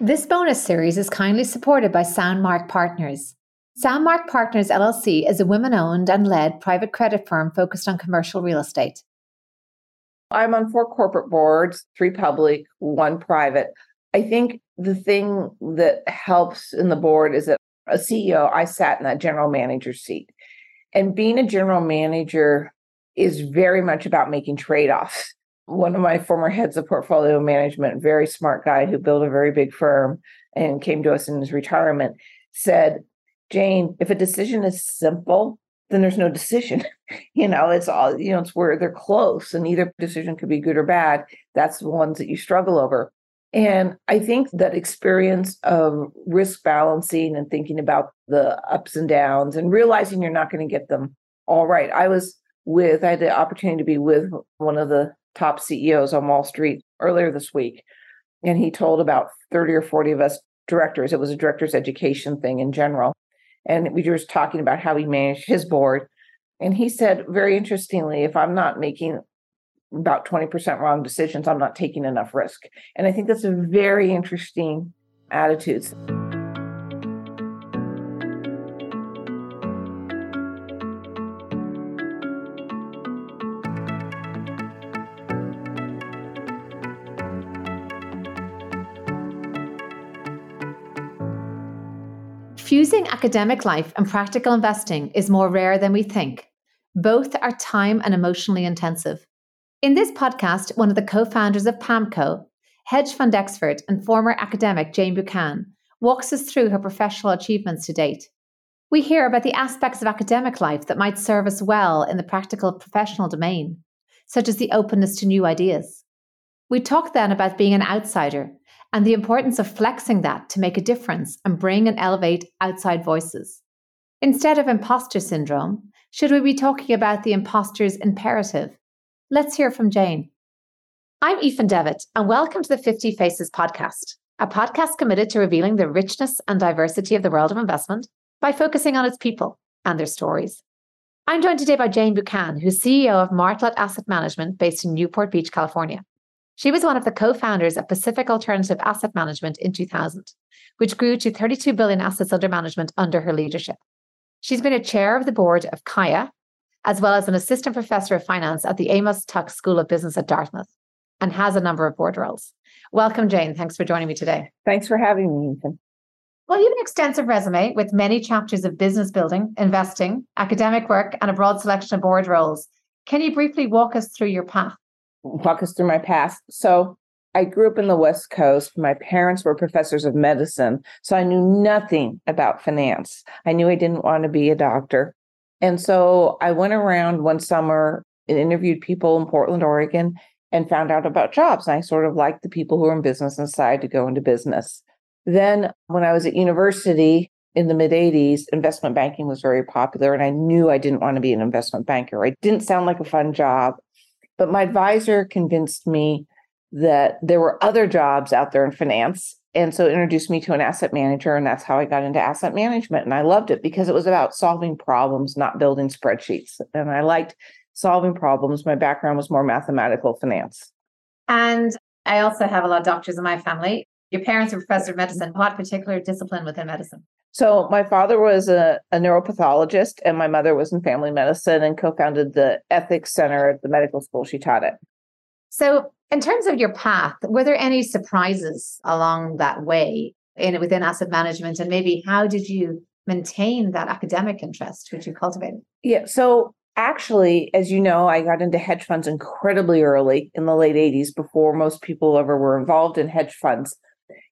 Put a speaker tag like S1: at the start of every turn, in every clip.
S1: This bonus series is kindly supported by Sound Mark Partners. Sound Mark Partners LLC is a women owned and led private credit firm focused on commercial real estate.
S2: I'm on four corporate boards, three public, one private. I think the thing that helps in the board is that a CEO, I sat in that general manager seat. And being a general manager is very much about making trade offs. One of my former heads of portfolio management, very smart guy who built a very big firm and came to us in his retirement, said, Jane, if a decision is simple, then there's no decision. you know, it's all, you know, it's where they're close and either decision could be good or bad. That's the ones that you struggle over. And I think that experience of risk balancing and thinking about the ups and downs and realizing you're not going to get them all right. I was with, I had the opportunity to be with one of the top CEOs on Wall Street earlier this week. And he told about 30 or 40 of us directors, it was a director's education thing in general. And we were just talking about how he managed his board. And he said, very interestingly, if I'm not making about 20% wrong decisions, I'm not taking enough risk. And I think that's a very interesting attitude.
S1: Fusing academic life and practical investing is more rare than we think. Both are time and emotionally intensive. In this podcast, one of the co founders of PAAMCO, hedge fund expert and former academic Jane Buchan, walks us through her professional achievements to date. We hear about the aspects of academic life that might serve us well in the practical professional domain, such as the openness to new ideas. We talk then about being an outsider and the importance of flexing that to make a difference and bring and elevate outside voices. Instead of imposter syndrome, should we be talking about the imposter's imperative? Let's hear from Jane. I'm Aoife Devitt, and welcome to the 50 Faces podcast, a podcast committed to revealing the richness and diversity of the world of investment by focusing on its people and their stories. I'm joined today by Jane Buchan, who's CEO of Martlet Asset Management based in Newport Beach, California. She was one of the co founders of Pacific Alternative Asset Management in 2000, which grew to 32 billion assets under management under her leadership. She's been a chair of the board of CAIA, as well as an assistant professor of finance at the Amos Tuck School of Business at Dartmouth, and has a number of board roles. Welcome, Jane. Thanks for joining me today.
S2: Thanks for having me, Aoife.
S1: Well, you have an extensive resume with many chapters of business building, investing, academic work, and a broad selection of board roles. Can you briefly walk us through your path?
S2: Walk us through my past. So, I grew up in the West Coast. My parents were professors of medicine, so I knew nothing about finance. I knew I didn't want to be a doctor. And so I went around one summer and interviewed people in Portland, Oregon, and found out about jobs. And I sort of liked the people who were in business and decided to go into business. Then, when I was at university in the mid 80s, investment banking was very popular. And I knew I didn't want to be an investment banker. It didn't sound like a fun job. But my advisor convinced me that there were other jobs out there in finance and so introduced me to an asset manager and that's how i got into asset management and i loved it because it was about solving problems not building spreadsheets and i liked solving problems. My background was more mathematical finance.
S1: And i also have a lot of doctors in my family. Your parents are professor of medicine what particular discipline within medicine
S2: so my father was a, a neuropathologist and my mother was in family medicine and co-founded the ethics center at the medical school she taught at
S1: so in terms of your path, were there any surprises along that way in within asset management, and maybe how did you maintain that academic interest which you cultivated?
S2: Yeah, so actually, as you know, I got into hedge funds incredibly early in the late 80s before most people ever were involved in hedge funds.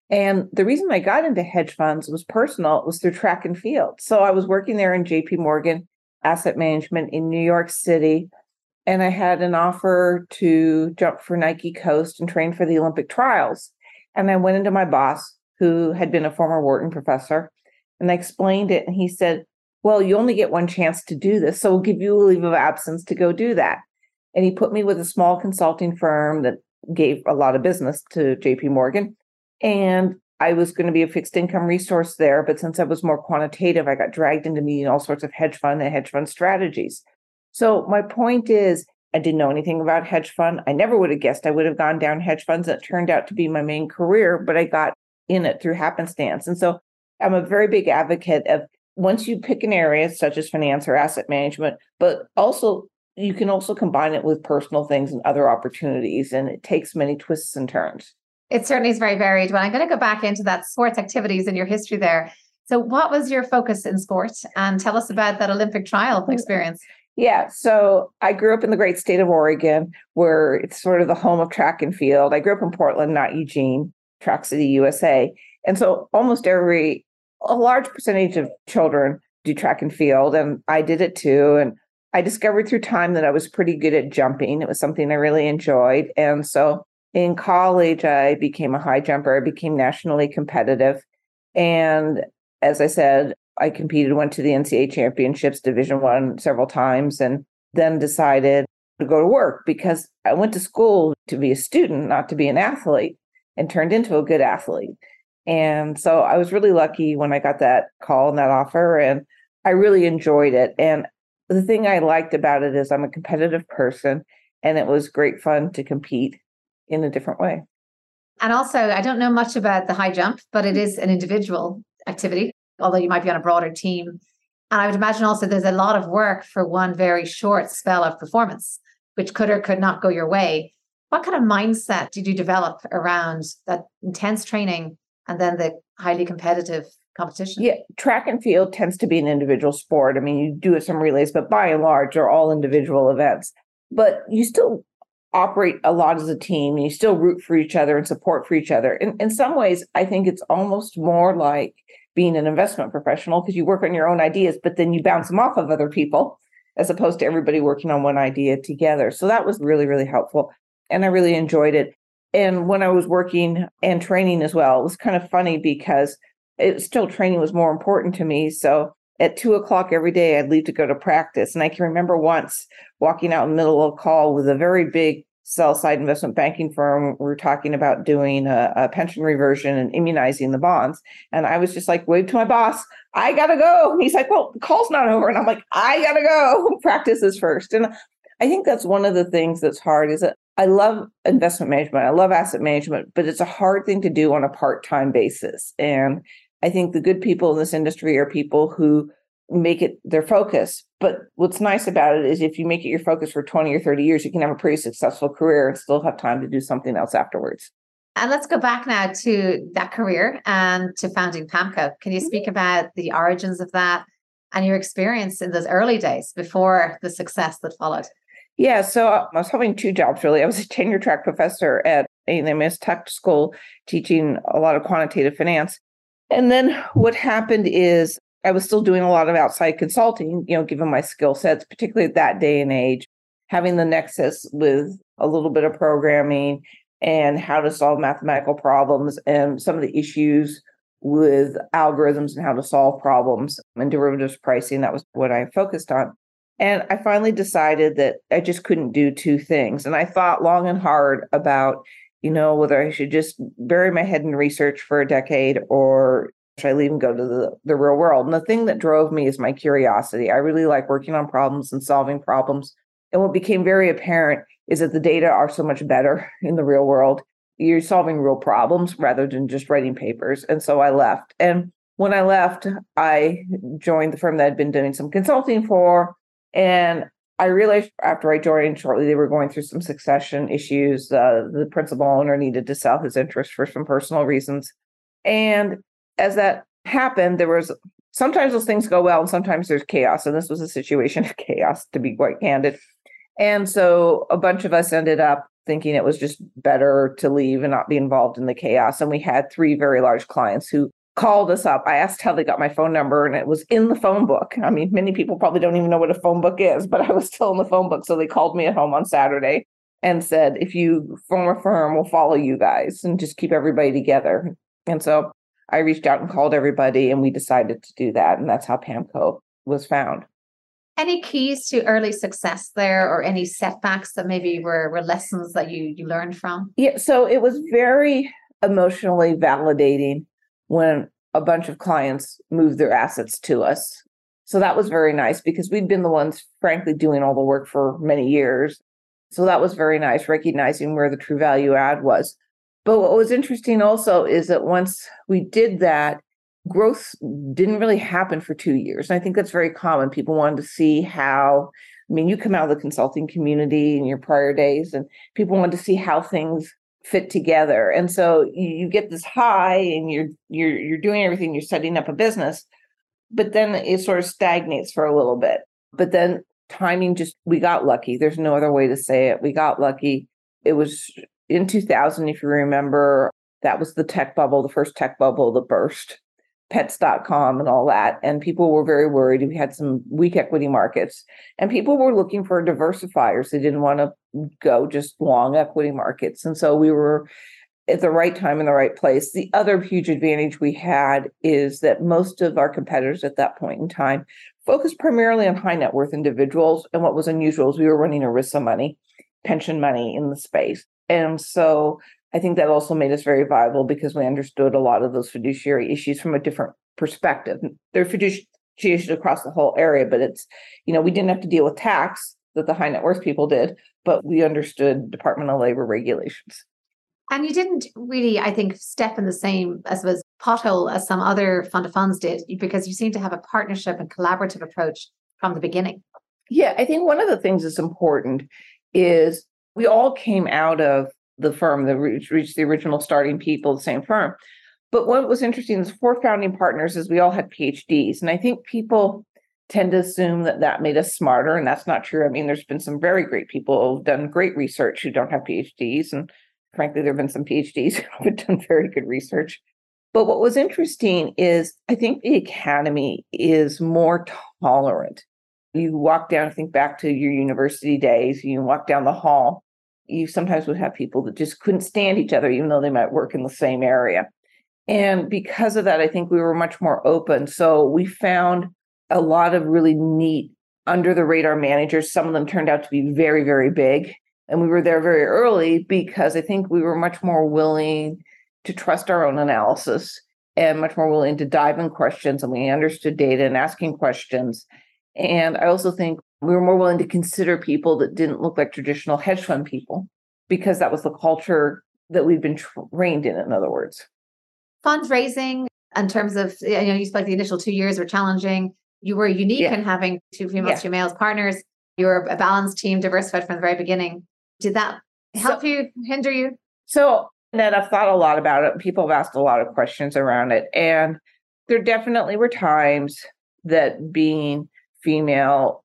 S2: And the reason I got into hedge funds was personal, it was through track and field. So I was working there in JP Morgan Asset Management in New York City and I had an offer to jump for Nike Coast and train for the Olympic trials. And I went into my boss, who had been a former Wharton professor, and I explained it. And he said, Well, you only get one chance to do this. So we'll give you a leave of absence to go do that. And he put me with a small consulting firm that gave a lot of business to JP Morgan. And I was going to be a fixed income resource there. But since I was more quantitative, I got dragged into meeting all sorts of hedge fund and hedge fund strategies. So my point is, I didn't know anything about hedge fund. I never would have guessed I would have gone down hedge funds. It turned out to be my main career, but I got in it through happenstance. And so I'm a very big advocate of once you pick an area such as finance or asset management, but also you can also combine it with personal things and other opportunities, and it takes many twists and turns.
S1: It certainly is very varied. Well, I'm going to go back into that sports activities and your history there. So, what was your focus in sport? And tell us about that Olympic trial experience.
S2: Yeah, so I grew up in the great state of Oregon, where it's sort of the home of track and field. I grew up in Portland, not Eugene, Track City, USA. And so almost every, a large percentage of children do track and field, and I did it too. And I discovered through time that I was pretty good at jumping. It was something I really enjoyed. And so in college, I became a high jumper. I became nationally competitive. And as I said, I competed, went to the NCAA championships, Division One several times, and then decided to go to work because I went to school to be a student, not to be an athlete, and turned into a good athlete. And so I was really lucky when I got that call and that offer, and I really enjoyed it. And the thing I liked about it is I'm a competitive person, and it was great fun to compete in a different way.
S1: And also, I don't know much about the high jump, but it is an individual activity although you might be on a broader team. And I would imagine also there's a lot of work for one very short spell of performance, which could or could not go your way. What kind of mindset did you develop around that intense training and then the highly competitive competition?
S2: Yeah, track and field tends to be an individual sport. I mean, you do some relays, but by and large, they're all individual events. But you still operate a lot as a team and you still root for each other and support for each other. In, in some ways, I think it's almost more like being an investment professional because you work on your own ideas, but then you bounce them off of other people as opposed to everybody working on one idea together. So that was really, really helpful. And I really enjoyed it. And when I was working and training as well, it was kind of funny because it still training was more important to me. So at two o'clock every day, I'd leave to go to practice. And I can remember once walking out in the middle of a call with a very big sell side investment banking firm. We were talking about doing a, a, pension reversion and immunizing the bonds. And I was just like, wave to my boss, I gotta go. And he's like, well, the call's not over. And I'm like, I gotta go. Practice first. And I think that's one of the things that's hard is that I love investment management. I love asset management, but it's a hard thing to do on a part-time basis. And I think the good people in this industry are people who make it their focus. But what's nice about it is if you make it your focus for 20 or 30 years, you can have a pretty successful career and still have time to do something else afterwards.
S1: And let's go back now to that career and to founding PAAMCO. Can you mm-hmm. speak about the origins of that and your experience in those early days before the success that followed?
S2: Yeah, so uh, I was having two jobs really. I was a tenure track professor at Amos Tuck School teaching a lot of quantitative finance. And then what happened is I was still doing a lot of outside consulting, you know, given my skill sets, particularly at that day and age, having the nexus with a little bit of programming and how to solve mathematical problems and some of the issues with algorithms and how to solve problems and derivatives pricing. That was what I focused on. And I finally decided that I just couldn't do two things. And I thought long and hard about, you know, whether I should just bury my head in research for a decade or I leave and go to the, the real world. And the thing that drove me is my curiosity. I really like working on problems and solving problems. And what became very apparent is that the data are so much better in the real world. You're solving real problems rather than just writing papers. And so I left. And when I left, I joined the firm that I'd been doing some consulting for. And I realized after I joined shortly, they were going through some succession issues. Uh, the principal owner needed to sell his interest for some personal reasons. And as that happened, there was sometimes those things go well and sometimes there's chaos. And this was a situation of chaos, to be quite candid. And so a bunch of us ended up thinking it was just better to leave and not be involved in the chaos. And we had three very large clients who called us up. I asked how they got my phone number and it was in the phone book. I mean, many people probably don't even know what a phone book is, but I was still in the phone book. So they called me at home on Saturday and said, if you form a firm, we'll follow you guys and just keep everybody together. And so I reached out and called everybody, and we decided to do that. And that's how PAAMCO was found.
S1: Any keys to early success there, or any setbacks that maybe were, were lessons that you you learned from?
S2: Yeah, so it was very emotionally validating when a bunch of clients moved their assets to us. So that was very nice because we'd been the ones, frankly, doing all the work for many years. So that was very nice, recognizing where the true value add was. But what was interesting also is that once we did that, growth didn't really happen for two years. And I think that's very common. People wanted to see how, I mean, you come out of the consulting community in your prior days, and people wanted to see how things fit together. And so you, you get this high and you're you're you're doing everything, you're setting up a business, but then it sort of stagnates for a little bit. But then timing just we got lucky. There's no other way to say it. We got lucky. It was in 2000, if you remember, that was the tech bubble, the first tech bubble that burst pets.com and all that. And people were very worried. We had some weak equity markets and people were looking for diversifiers. They didn't want to go just long equity markets. And so we were at the right time in the right place. The other huge advantage we had is that most of our competitors at that point in time focused primarily on high net worth individuals. And what was unusual is we were running a risk of money, pension money in the space. And so I think that also made us very viable because we understood a lot of those fiduciary issues from a different perspective. They're fiduciary issues across the whole area, but it's, you know, we didn't have to deal with tax that the high net worth people did, but we understood Department of Labor regulations.
S1: And you didn't really, I think, step in the same, as was pothole as some other fund of funds did, because you seem to have a partnership and collaborative approach from the beginning.
S2: Yeah, I think one of the things that's important is we all came out of the firm that reached, the original starting people, the same firm. But what was interesting is four founding partners is we all had PhDs, and I think people tend to assume that that made us smarter, and that's not true. I mean, there's been some very great people who've done great research who don't have PhDs, and frankly, there have been some PhDs who have done very good research. But what was interesting is I think the academy is more tolerant. You walk down, think back to your university days, you walk down the hall, you sometimes would have people that just couldn't stand each other, even though they might work in the same area. And because of that, I think we were much more open. So we found a lot of really neat under the radar managers. Some of them turned out to be very, very big. And we were there very early because I think we were much more willing to trust our own analysis and much more willing to dive in questions. And we understood data and asking questions. And I also think we were more willing to consider people that didn't look like traditional hedge fund people because that was the culture that we've been trained in, in other words.
S1: Fundraising, in terms of, you know, you spoke the initial two years were challenging. You were unique yeah. in having two females, yeah. two males partners. You were a balanced team, diversified from the very beginning. Did that help so, you, hinder you?
S2: So, Ned, I've thought a lot about it. People have asked a lot of questions around it. And there definitely were times that being female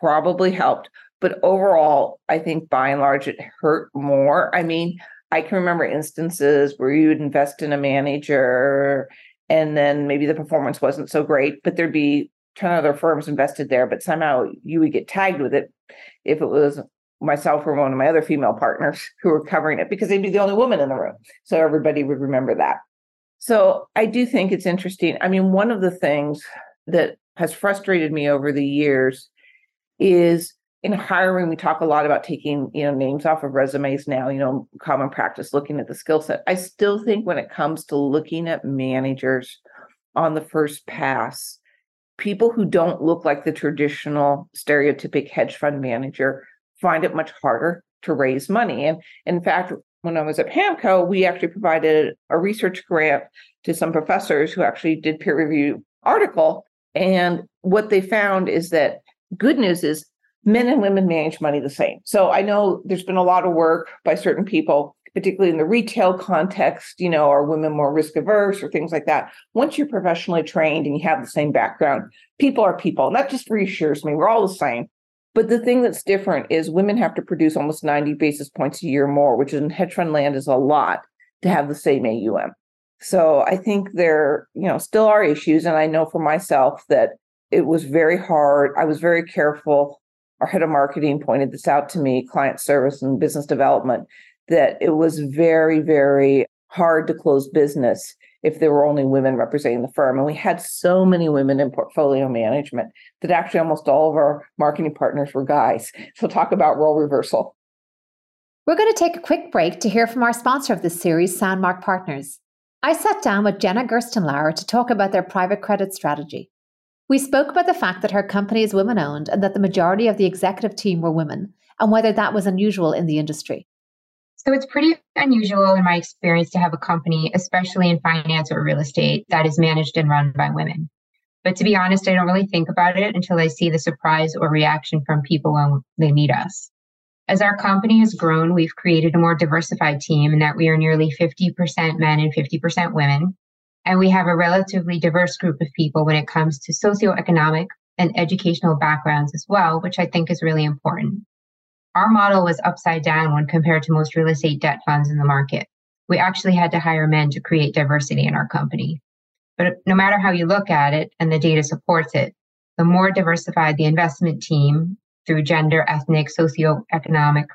S2: probably helped. But overall, I think by and large, it hurt more. I mean, I can remember instances where you would invest in a manager and then maybe the performance wasn't so great, but there'd be 10 other firms invested there, but somehow you would get tagged with it if it was myself or one of my other female partners who were covering it because they'd be the only woman in the room. So everybody would remember that. So I do think it's interesting. I mean, one of the things that has frustrated me over the years is in hiring we talk a lot about taking you know names off of resumes now you know common practice looking at the skill set. I still think when it comes to looking at managers on the first pass people who don't look like the traditional stereotypic hedge fund manager find it much harder to raise money. And in fact when i was at PAAMCO we actually provided a research grant to some professors who actually did peer review article. And what they found is that good news is men and women manage money the same. So I know there's been a lot of work by certain people, particularly in the retail context, you know, are women more risk averse or things like that. Once you're professionally trained and you have the same background, people are people. And that just reassures me. We're all the same. But the thing that's different is women have to produce almost 90 basis points a year more, which in hedge fund land is a lot to have the same AUM. So I think there, you know, still are issues. And I know for myself that it was very hard. I was very careful. Our head of marketing pointed this out to me, client service and business development, that it was very, very hard to close business if there were only women representing the firm. And we had so many women in portfolio management that actually almost all of our marketing partners were guys. So, talk about role reversal.
S1: We're going to take a quick break to hear from our sponsor of this series, Sound Mark Partners. I sat down with Jenna Gerstenlauer to talk about their private credit strategy. We spoke about the fact that her company is women owned and that the majority of the executive team were women, and whether that was unusual in the industry.
S3: So it's pretty unusual in my experience to have a company, especially in finance or real estate, that is managed and run by women. But to be honest, I don't really think about it until I see the surprise or reaction from people when they meet us. As our company has grown, we've created a more diversified team in that we are nearly 50% men and 50% women. And we have a relatively diverse group of people when it comes to socioeconomic and educational backgrounds as well, which I think is really important. Our model was upside down when compared to most real estate debt funds in the market. We actually had to hire men to create diversity in our company. But no matter how you look at it, and the data supports it, the more diversified the investment team through gender, ethnic, socioeconomic,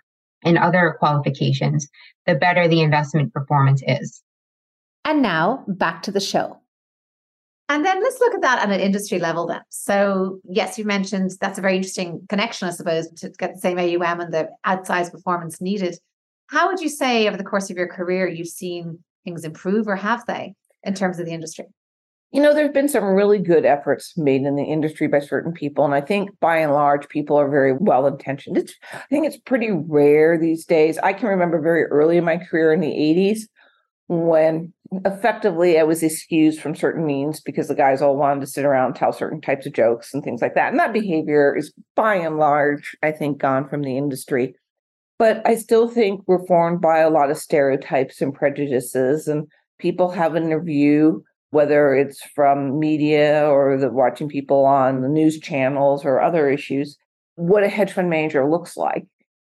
S3: and other qualifications, the better the investment performance is.
S1: And now back to the show. And then let's look at that at an industry level then. So, yes, you mentioned that's a very interesting connection, I suppose, to get the same AUM and the outsized performance needed. How would you say over the course of your career you've seen things improve or have they in terms of the industry?
S2: You know, there's been some really good efforts made in the industry by certain people. And I think by and large, people are very well intentioned. It's I think it's pretty rare these days. I can remember very early in my career in the 80s when effectively I was excused from certain means because the guys all wanted to sit around and tell certain types of jokes and things like that. And that behavior is by and large, I think, gone from the industry. But I still think we're formed by a lot of stereotypes and prejudices, and people have in their view, whether it's from media or the watching people on the news channels or other issues, what a hedge fund manager looks like.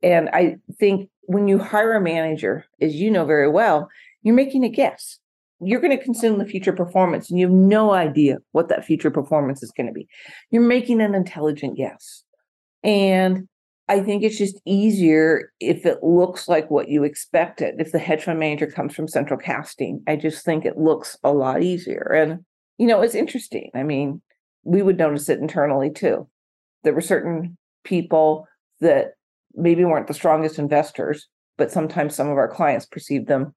S2: And I think when you hire a manager, as you know very well, you're making a guess. You're going to consume the future performance and you have no idea what that future performance is going to be. You're making an intelligent guess. And I think it's just easier if it looks like what you expected. If the hedge fund manager comes from central casting, I just think it looks a lot easier. And, you know, it's interesting. I mean, we would notice it internally too. There were certain people that maybe weren't the strongest investors, but sometimes some of our clients perceived them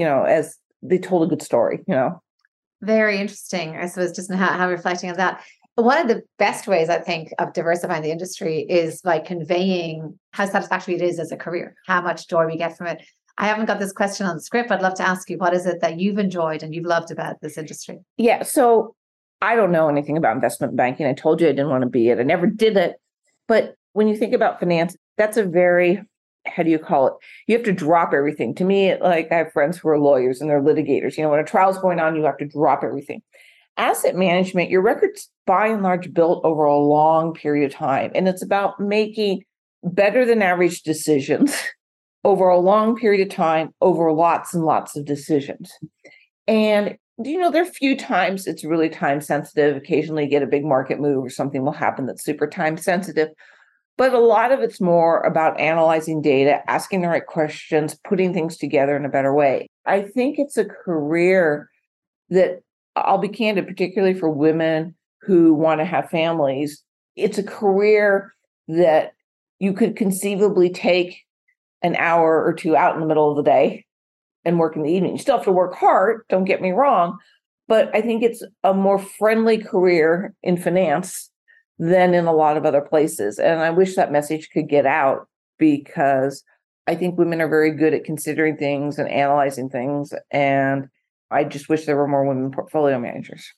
S2: you know, as they told a good story, you know.
S1: Very interesting. I suppose just how, how reflecting on that. One of the best ways I think of diversifying the industry is by conveying how satisfactory it is as a career, how much joy we get from it. I haven't got this question on the script. I'd love to ask you what is it that you've enjoyed and you've loved about this industry?
S2: Yeah. So I don't know anything about investment banking. I told you I didn't want to be it. I never did it. But when you think about finance, that's a very how do you call it? You have to drop everything. To me, like I have friends who are lawyers and they're litigators. You know, when a trial's going on, you have to drop everything. Asset management, your record's by and large built over a long period of time. And it's about making better than average decisions over a long period of time, over lots and lots of decisions. And you know, there are few times it's really time sensitive. Occasionally, you get a big market move or something will happen that's super time sensitive. But a lot of it's more about analyzing data, asking the right questions, putting things together in a better way. I think it's a career that I'll be candid, particularly for women who want to have families. It's a career that you could conceivably take an hour or two out in the middle of the day and work in the evening. You still have to work hard, don't get me wrong, but I think it's a more friendly career in finance than in a lot of other places. And I wish that message could get out because I think women are very good at considering things and analyzing things. And I just wish there were more women portfolio managers.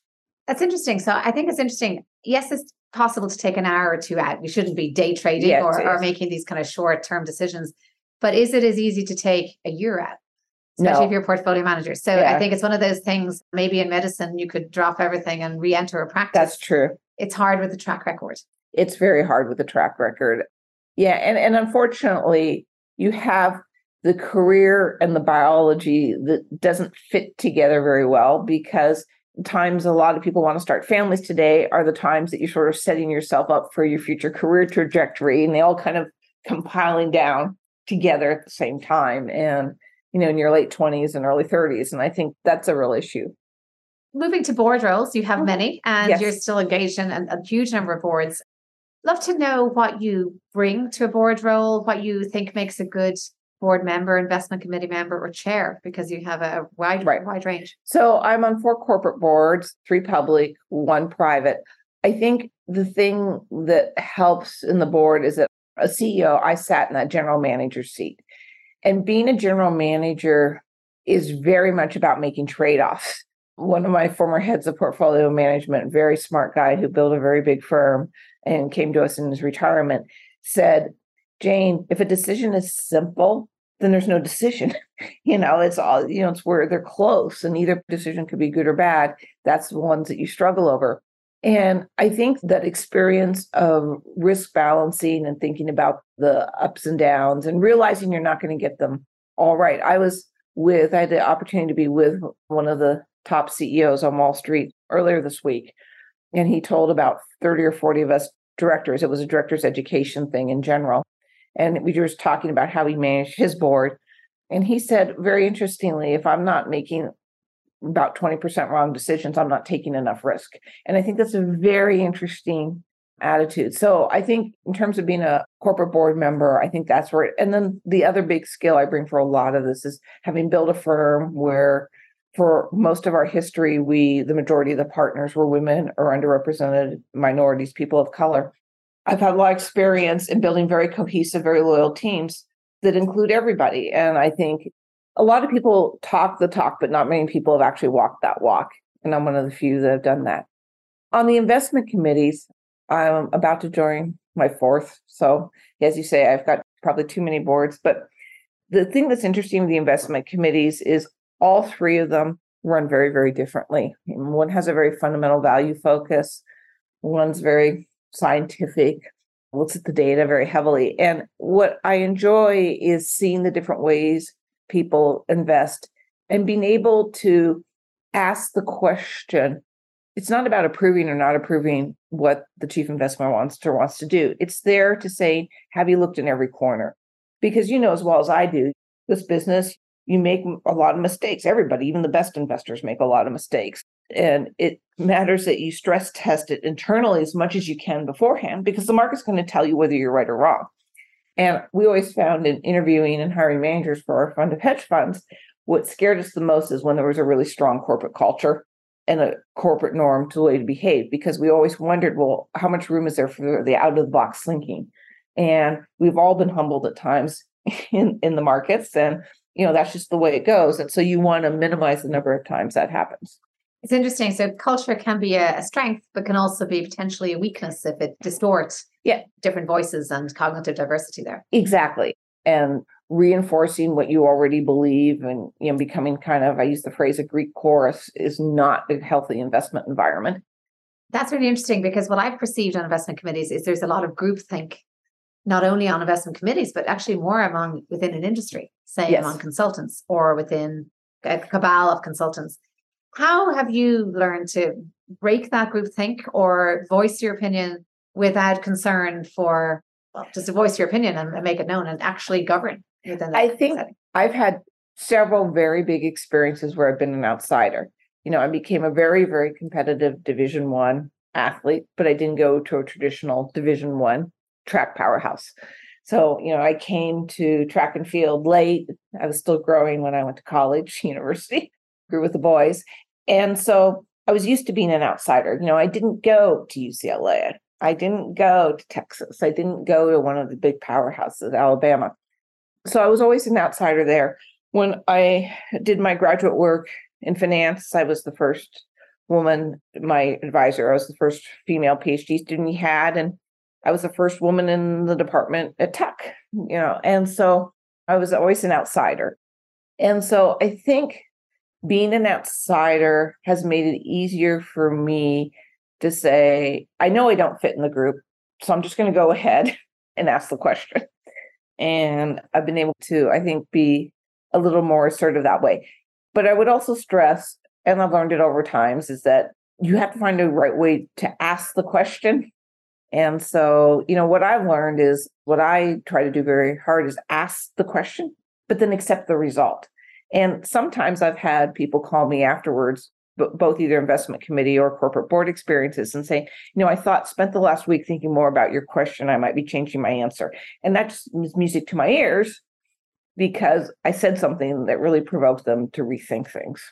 S1: That's interesting. So I think it's interesting. Yes, it's possible to take an hour or two out. We shouldn't be day trading yes, or, or making these kind of short term decisions. But is it as easy to take a year out? especially no. if you're a portfolio manager. So yeah. I think it's one of those things. Maybe in medicine, you could drop everything and re-enter a practice.
S2: That's true
S1: it's hard with the track record.
S2: It's very hard with the track record. Yeah, and and unfortunately, you have the career and the biology that doesn't fit together very well because times a lot of people want to start families today are the times that you're sort of setting yourself up for your future career trajectory and they all kind of compiling down together at the same time and you know in your late 20s and early 30s and i think that's a real issue
S1: moving to board roles, you have mm-hmm. many, and yes. you're still engaged in a, a huge number of boards. Love to know what you bring to a board role, what you think makes a good board member, investment committee member, or chair, because you have a wide right. wide range.
S2: So I'm on four corporate boards, three public, one private. I think the thing that helps in the board is that a CEO, I sat in that general manager seat. And being a general manager is very much about making trade offs. One of my former heads of portfolio management, very smart guy who built a very big firm and came to us in his retirement, said, Jane, if a decision is simple, then there's no decision. you know, it's all, you know, it's where they're close and either decision could be good or bad. That's the ones that you struggle over. And I think that experience of risk balancing and thinking about the ups and downs and realizing you're not going to get them all right. I was with, I had the opportunity to be with one of the top CEOs on Wall Street earlier this week. And he told about 30 or 40 of us directors, it was a director's education thing in general. And we were just talking about how he managed his board. And he said, very interestingly, if I'm not making about 20% wrong decisions, I'm not taking enough risk. And I think that's a very interesting attitude. So I think in terms of being a corporate board member, I think that's where, it, and then the other big skill I bring for a lot of this is having built a firm where for most of our history, we, the majority of the partners were women or underrepresented minorities, people of color. I've had a lot of experience in building very cohesive, very loyal teams that include everybody. And I think a lot of people talk the talk, but not many people have actually walked that walk. And I'm one of the few that have done that. On the investment committees, I'm about to join my fourth. So, as you say, I've got probably too many boards. But the thing that's interesting with the investment committees is all three of them run very, very differently. One has a very fundamental value focus, one's very scientific, looks at the data very heavily. And what I enjoy is seeing the different ways people invest and being able to ask the question it's not about approving or not approving what the chief investment officer wants to do. It's there to say, have you looked in every corner? Because you know as well as I do, this business, you make a lot of mistakes. Everybody, even the best investors, make a lot of mistakes. And it matters that you stress test it internally as much as you can beforehand because the market's going to tell you whether you're right or wrong. And we always found in interviewing and hiring managers for our fund of hedge funds, what scared us the most is when there was a really strong corporate culture and a corporate norm to the way to behave, because we always wondered, well, how much room is there for the out of the box thinking? And we've all been humbled at times in, in the markets. And, you know, that's just the way it goes. And so you want to minimize the number of times that happens.
S1: It's interesting. So culture can be a, a, strength, but can also be potentially a weakness if it distorts
S2: yeah.
S1: different voices and cognitive diversity there.
S2: Exactly. And reinforcing what you already believe and you know becoming kind of I use the phrase a Greek chorus is not a healthy investment environment.
S1: That's really interesting because what I've perceived on investment committees is there's a lot of groupthink, not only on investment committees, but actually more among within an industry, say yes. among consultants or within a cabal of consultants how have you learned to break that group think or voice your opinion without concern for well, just to voice your opinion and, and make it known and actually govern within that
S2: I think setting? I've had several very big experiences where I've been an outsider. You know, I became a very, very competitive division one athlete, but I didn't go to a traditional division one track powerhouse. So, you know, I came to track and field late. I was still growing when I went to college, university grew with the boys. And so I was used to being an outsider. You know, I didn't go to UCLA. I didn't go to Texas. I didn't go to one of the big powerhouses, Alabama. So I was always an outsider there. When I did my graduate work in finance, I was the first woman, my advisor, I was the first female PhD student he had. And I was the first woman in the department at Tuck, you know, and so I was always an outsider. And so I think being an outsider has made it easier for me to say, I know I don't fit in the group, so I'm just going to go ahead and ask the question. And I've been able to, I think, be a little more assertive that way. But I would also stress, and I've learned it over times, is that you have to find a right way to ask the question. And so, you know, what I've learned is what I try to do very hard is ask the question, but then accept the result. And sometimes I've had people call me afterwards, both either investment committee or corporate board experiences, and say, you know, I thought, spent the last week thinking more about your question. I might be changing my answer. And that's music to my ears because I said something that really provoked them to rethink things.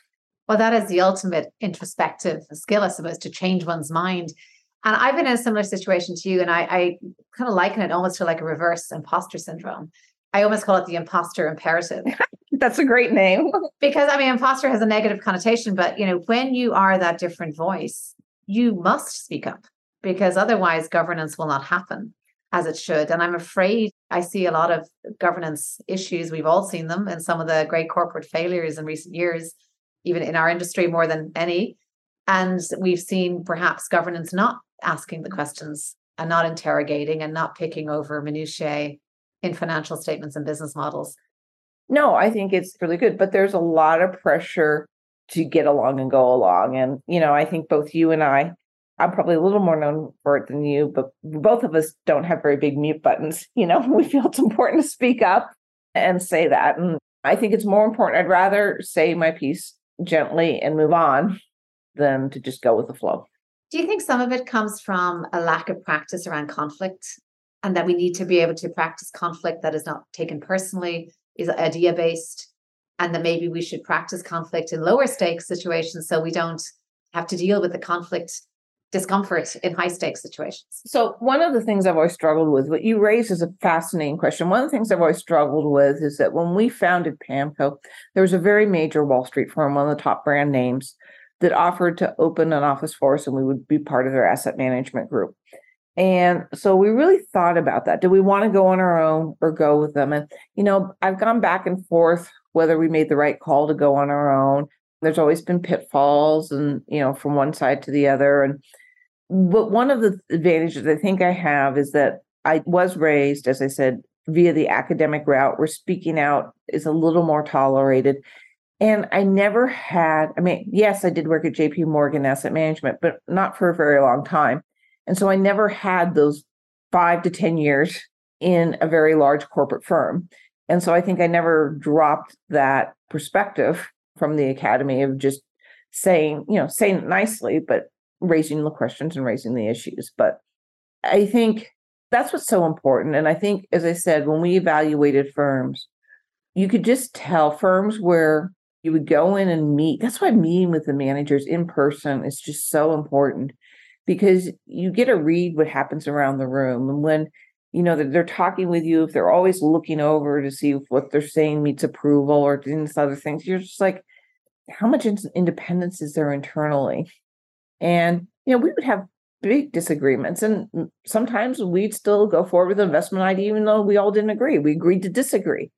S1: Well, that is the ultimate introspective skill, I suppose, to change one's mind. And I've been in a similar situation to you, and I, I kind of liken it almost to like a reverse imposter syndrome I almost call it the imposter imperative.
S2: That's a great name.
S1: because I mean, imposter has a negative connotation, but you know, when you are that different voice, you must speak up because otherwise governance will not happen as it should. And I'm afraid I see a lot of governance issues. We've all seen them in some of the great corporate failures in recent years, even in our industry more than any. And we've seen perhaps governance not asking the questions and not interrogating and not picking over minutiae in financial statements and business models.
S2: No, I think it's really good, but there's a lot of pressure to get along and go along. And, you know, I think both you and I, I'm probably a little more known for it than you, but both of us don't have very big mute buttons. You know, we feel it's important to speak up and say that. And I think it's more important. I'd rather say my piece gently and move on than to just go with the flow.
S1: Do you think some of it comes from a lack of practice around conflict and that we need to be able to practice conflict that is not taken personally, is idea based, and that maybe we should practice conflict in lower stakes situations so we don't have to deal with the conflict discomfort in high stakes situations?
S2: So, one of the things I've always struggled with, what you raise is a fascinating question. One of the things I've always struggled with is that when we founded PAAMCO, there was a very major Wall Street firm, one of the top brand names, that offered to open an office for us and we would be part of their asset management group. And so we really thought about that. Do we want to go on our own or go with them? And, you know, I've gone back and forth whether we made the right call to go on our own. There's always been pitfalls and, you know, from one side to the other. And, but one of the advantages I think I have is that I was raised, as I said, via the academic route where speaking out is a little more tolerated. And I never had, I mean, yes, I did work at JP Morgan Asset Management, but not for a very long time. And so I never had those five to 10 years in a very large corporate firm. And so I think I never dropped that perspective from the academy of just saying, you know, saying it nicely, but raising the questions and raising the issues. But I think that's what's so important. And I think, as I said, when we evaluated firms, you could just tell firms where you would go in and meet. That's why meeting with the managers in person is just so important because you get to read what happens around the room. And when you know they're talking with you, if they're always looking over to see if what they're saying meets approval or these other things, you're just like, how much independence is there internally? And you know, we would have big disagreements, and sometimes we'd still go forward with investment idea, even though we all didn't agree. We agreed to disagree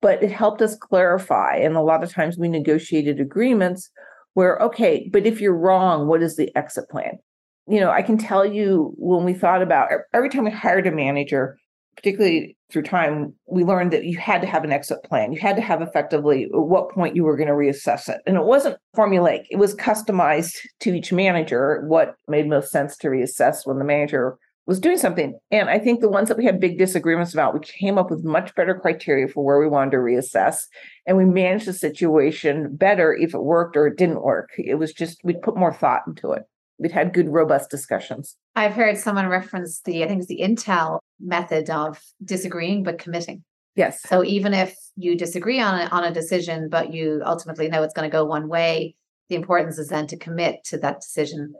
S2: but it helped us clarify. And a lot of times we negotiated agreements where, okay, but if you're wrong, what is the exit plan? You know, I can tell you when we thought about every time we hired a manager, particularly through time, we learned that you had to have an exit plan. You had to have effectively at what point you were going to reassess it. And it wasn't formulaic, it was customized to each manager what made most sense to reassess when the manager was doing something. And I think the ones that we had big disagreements about, we came up with much better criteria for where we wanted to reassess. And we managed the situation better if it worked or it didn't work. It was just, we put more thought into it. We'd had good, robust discussions.
S1: I've heard someone reference the, I think it's the Intel method of disagreeing but committing.
S2: Yes.
S1: So even if you disagree on a, on a decision, but you ultimately know it's going to go one way, the importance is then to commit to that decision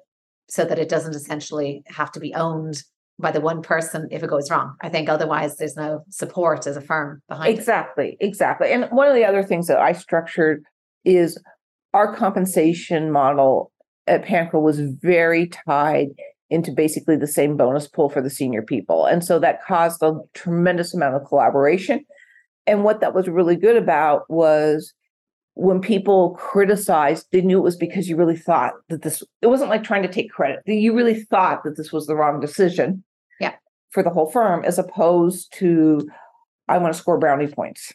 S1: so that it doesn't essentially have to be owned by the one person if it goes wrong. I think otherwise there's no support as a firm behind
S2: exactly, it. Exactly. And one of the other things that I structured is our compensation model at PAAMCO was very tied into basically the same bonus pool for the senior people. And so that caused a tremendous amount of collaboration. And what that was really good about was when people criticized, they knew it was because you really thought that this, it wasn't like trying to take credit. You really thought that this was the wrong decision. For the whole firm, as opposed to, I want to score brownie points.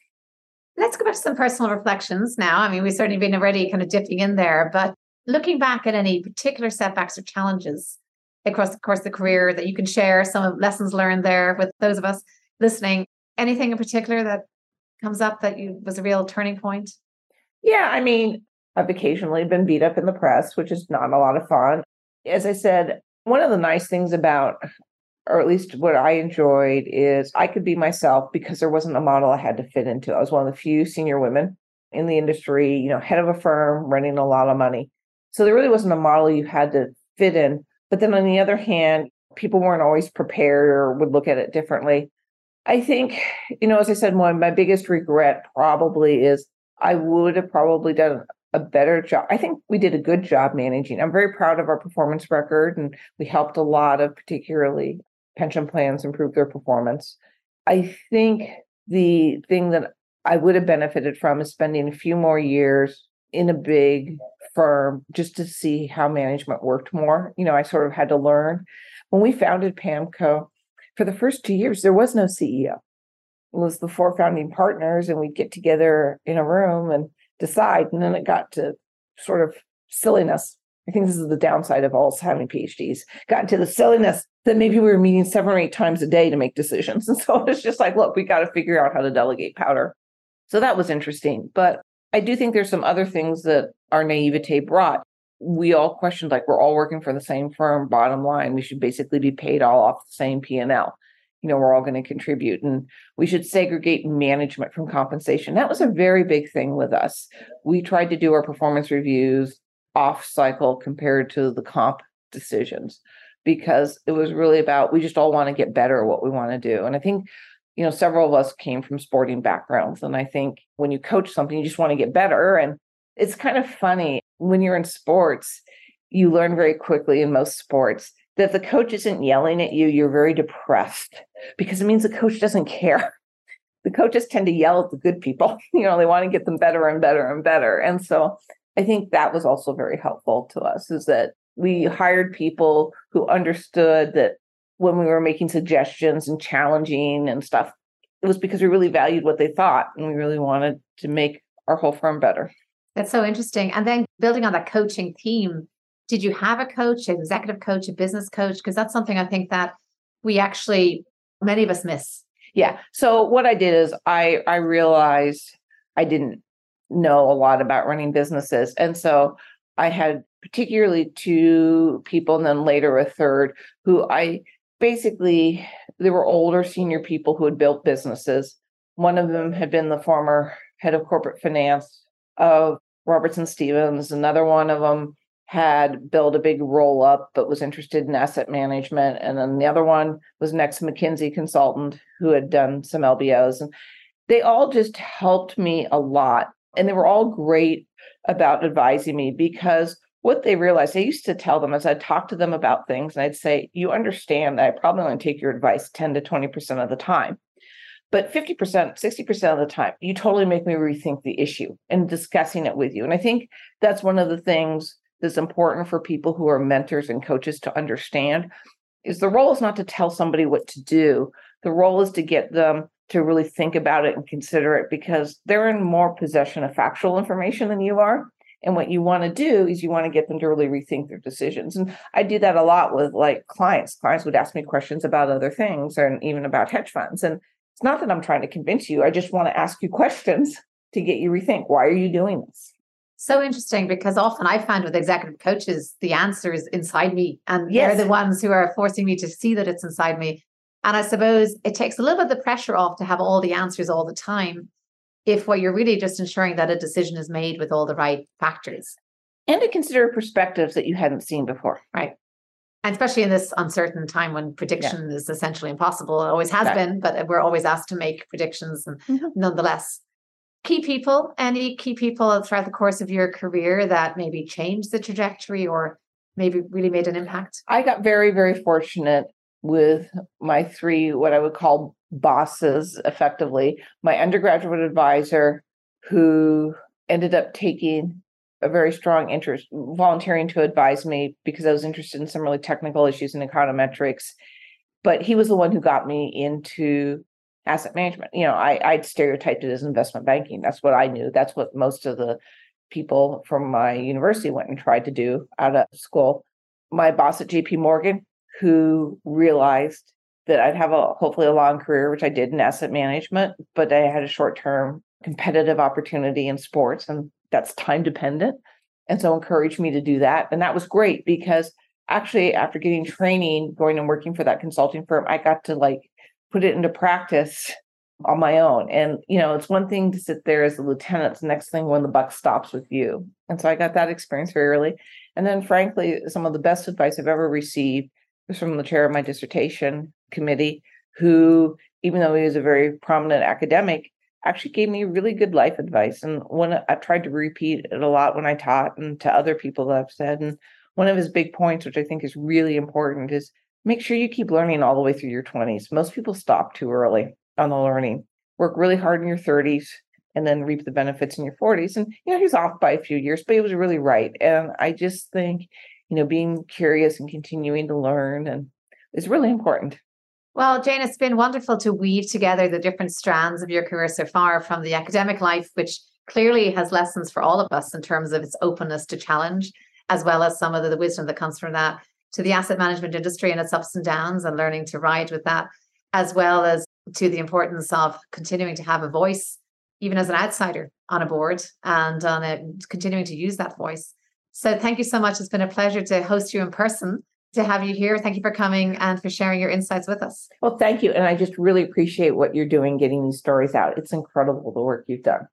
S1: Let's go back to some personal reflections now. I mean, we've certainly been already kind of dipping in there, but looking back at any particular setbacks or challenges across the course of the career that you can share, some lessons learned there with those of us listening, anything in particular that comes up that you was a real turning point?
S2: Yeah, I mean, I've occasionally been beat up in the press, which is not a lot of fun. As I said, one of the nice things about, or at least what I enjoyed, is I could be myself because there wasn't a model I had to fit into. I was one of the few senior women in the industry, you know, head of a firm, running a lot of money. So there really wasn't a model you had to fit in. But then on the other hand, people weren't always prepared or would look at it differently. I think, you know, as I said, one my biggest regret probably is I would have probably done a better job. I think we did a good job managing. I'm very proud of our performance record, and we helped a lot of particularly pension plans improve their performance. I think the thing that I would have benefited from is spending a few more years in a big firm just to see how management worked more. You know, I sort of had to learn. When we founded PAAMCO, for the first two years, there was no CEO. It was the four founding partners, and we'd get together in a room and decide. And then it got to sort of silliness. I think this is the downside of all having PhDs. Got into the silliness that maybe we were meeting seven or eight times a day to make decisions. And so it's just like, look, we got to figure out how to delegate powder. So that was interesting. But I do think there's some other things that our naivete brought. We all questioned, like, we're all working for the same firm, bottom line. We should basically be paid all off the same P&L you know we're all going to contribute and we should segregate management from compensation that was a very big thing with us we tried to do our performance reviews off cycle compared to the comp decisions because it was really about we just all want to get better at what we want to do and i think you know several of us came from sporting backgrounds and i think when you coach something you just want to get better and it's kind of funny when you're in sports you learn very quickly in most sports that the coach isn't yelling at you, you're very depressed because it means the coach doesn't care. The coaches tend to yell at the good people. You know, they want to get them better and better and better. And so I think that was also very helpful to us is that we hired people who understood that when we were making suggestions and challenging and stuff, it was because we really valued what they thought and we really wanted to make our whole firm better.
S1: That's so interesting. And then building on that coaching theme, did you have a coach, an executive coach, a business coach? Because that's something I think that we actually, many of us miss.
S2: Yeah. So what I did is I I realized I didn't know a lot about running businesses. And so I had particularly two people and then later a third who I basically they were older senior people who had built businesses. One of them had been the former head of corporate finance of Robertson Stephens. Another one of them had built a big roll up but was interested in asset management and then the other one was next mckinsey consultant who had done some lbos and they all just helped me a lot and they were all great about advising me because what they realized i used to tell them as i'd talk to them about things and i'd say you understand that i probably only take your advice 10 to 20% of the time but 50% 60% of the time you totally make me rethink the issue and discussing it with you and i think that's one of the things that's important for people who are mentors and coaches to understand is the role is not to tell somebody what to do. The role is to get them to really think about it and consider it because they're in more possession of factual information than you are. And what you want to do is you want to get them to really rethink their decisions. And I do that a lot with like clients. Clients would ask me questions about other things and even about hedge funds. And it's not that I'm trying to convince you. I just want to ask you questions to get you rethink. Why are you doing this?
S1: so interesting because often I find with executive coaches, the answer is inside me. And yes. they're the ones who are forcing me to see that it's inside me. And I suppose it takes a little bit of the pressure off to have all the answers all the time. If what you're really just ensuring that a decision is made with all the right factors.
S2: And to consider perspectives that you hadn't seen before.
S1: Right. And especially in this uncertain time when prediction yeah. is essentially impossible. It always has right. been, but we're always asked to make predictions and mm-hmm. nonetheless key people, any key people throughout the course of your career that maybe changed the trajectory or maybe really made an impact?
S2: I got very, very fortunate with my three, what I would call bosses effectively. My undergraduate advisor, who ended up taking a very strong interest, volunteering to advise me because I was interested in some really technical issues in econometrics. But he was the one who got me into asset management. You know, I, I'd stereotyped it as investment banking. That's what I knew. That's what most of the people from my university went and tried to do out of school. My boss at JP Morgan, who realized that I'd have a hopefully a long career, which I did in asset management, but I had a short term competitive opportunity in sports, and that's time dependent. And so encouraged me to do that. And that was great because actually, after getting training, going and working for that consulting firm, I got to like put it into practice on my own. And, you know, it's one thing to sit there as a lieutenant, it's the next thing when the buck stops with you. And so I got that experience very early. And then, frankly, some of the best advice I've ever received was from the chair of my dissertation committee, who even though he was a very prominent academic, actually gave me really good life advice. And when I've tried to repeat it a lot when I taught and to other people that I've said. And one of his big points, which I think is really important, is make sure you keep learning all the way through your 20s. Most people stop too early on the learning. Work really hard in your 30s and then reap the benefits in your 40s. And, you know, he's off by a few years, but he was really right. And I just think, you know, being curious and continuing to learn and is really important.
S1: Well, Jane, it's been wonderful to weave together the different strands of your career so far from the academic life, which clearly has lessons for all of us in terms of its openness to challenge, as well as some of the, wisdom that comes from that, to the asset management industry and its ups and downs and learning to ride with that, as well as to the importance of continuing to have a voice, even as an outsider on a board and on a, continuing to use that voice. So thank you so much. It's been a pleasure to host you in person to have you here. Thank you for coming and for sharing your insights with us.
S2: Well, thank you. And I just really appreciate what you're doing, getting these stories out. It's incredible the work you've done.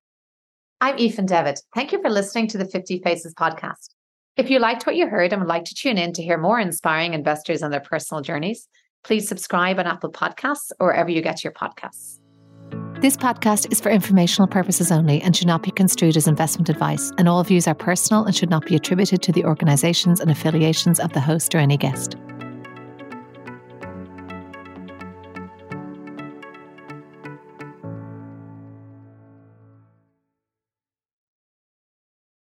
S1: I'm Aoife Devitt. Thank you for listening to the 50 Faces podcast. If you liked what you heard and would like to tune in to hear more inspiring investors on their personal journeys, please subscribe on Apple Podcasts or wherever you get your podcasts. This podcast is for informational purposes only and should not be construed as investment advice, and all views are personal and should not be attributed to the organizations and affiliations of the host or any guest.